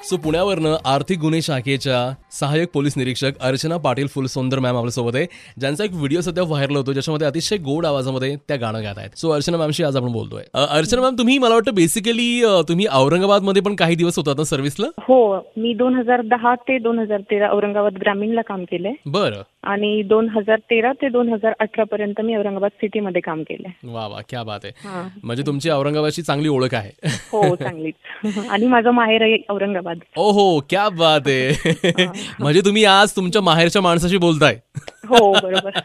So पुण्यावरनं आर्थिक गुन्हे शाखेच्या सहाय्यक पोलीस निरीक्षक अर्चना पाटील फुलसुंदर मॅम आपल्यासोबत आहे ज्यांचा एक व्हिडिओ सध्या व्हायरल होतो ज्याच्यामध्ये अतिशय गोड आवाजामध्ये त्या गाणं गात आहेत. सो अर्चना मॅमशी आज आपण बोलतोय. अर्चना मॅम तुम्ही मला वाटतं बेसिकली तुम्ही औरंगाबादमध्ये पण काही दिवस होतात ना सर्व्हिसला हो मी दोन हजार दहा ते दोन हजार तेरा औरंगाबाद ग्रामीणला काम केलंय. बरं. आणि दोन हजार तेरा ते दोन हजार अठरा पर्यंत मी औरंगाबाद सिटीमध्ये काम केलंय. वा वा क्या बात आहे. म्हणजे तुमची औरंगाबादची चांगली ओळख आहे. हो चांगलीच. आणि माझं माहेर आहे औरंगाबाद. ओ हो क्या बात आहे. म्हणजे तुम्ही आज तुमच्या माहेरच्या माणसाशी बोलताय. हो बरोबर.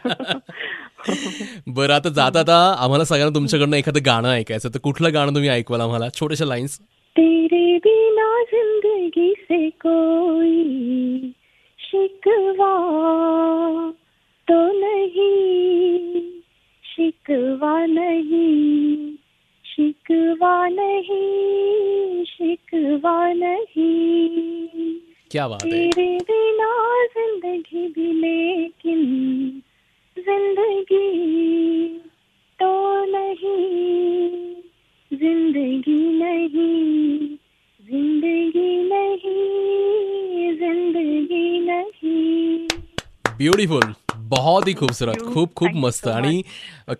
बरं आता जाता आता आम्हाला सगळ्यांना तुमच्याकडनं एखादं गाणं ऐकायचं तर कुठलं गाणं तुम्ही ऐकवाल आम्हाला? छोट्याशा लाईन्स तेरे बिना जिंदगी से कोई शिकवा शिकवा नहीं शिकवा नहीं शिकवा नहीं। क्या बात आहे तेरे बिना जिंदगी भी लेकिन जिंदगी तो नहीं जिंदगी नहीं जिंदगी ब्युटिफुल. बहुत ही खूबसूरत. खूप खूप मस्त. आणि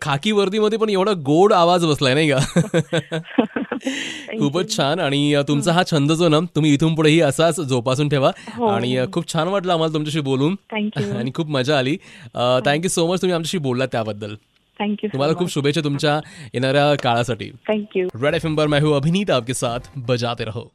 खाकी वर्दीमध्ये पण एवढा गोड आवाज बसलाय नाही का? खूपच छान. आणि तुमचा हा छंद जो ना तुम्ही इथून पुढेही असाच जोपासून ठेवा. हो. आणि खूप छान वाटलं आम्हाला तुमच्याशी बोलून. आणि खूप मजा आली. थँक्यू सो मच तुम्ही आमच्याशी बोललात त्याबद्दल. थँक्यू तुम्हाला खूप शुभेच्छा तुमच्या येणाऱ्या काळासाठी. Thank you red F M पर मैं हूँ अभिनीत आपके साथ बजाते रहो.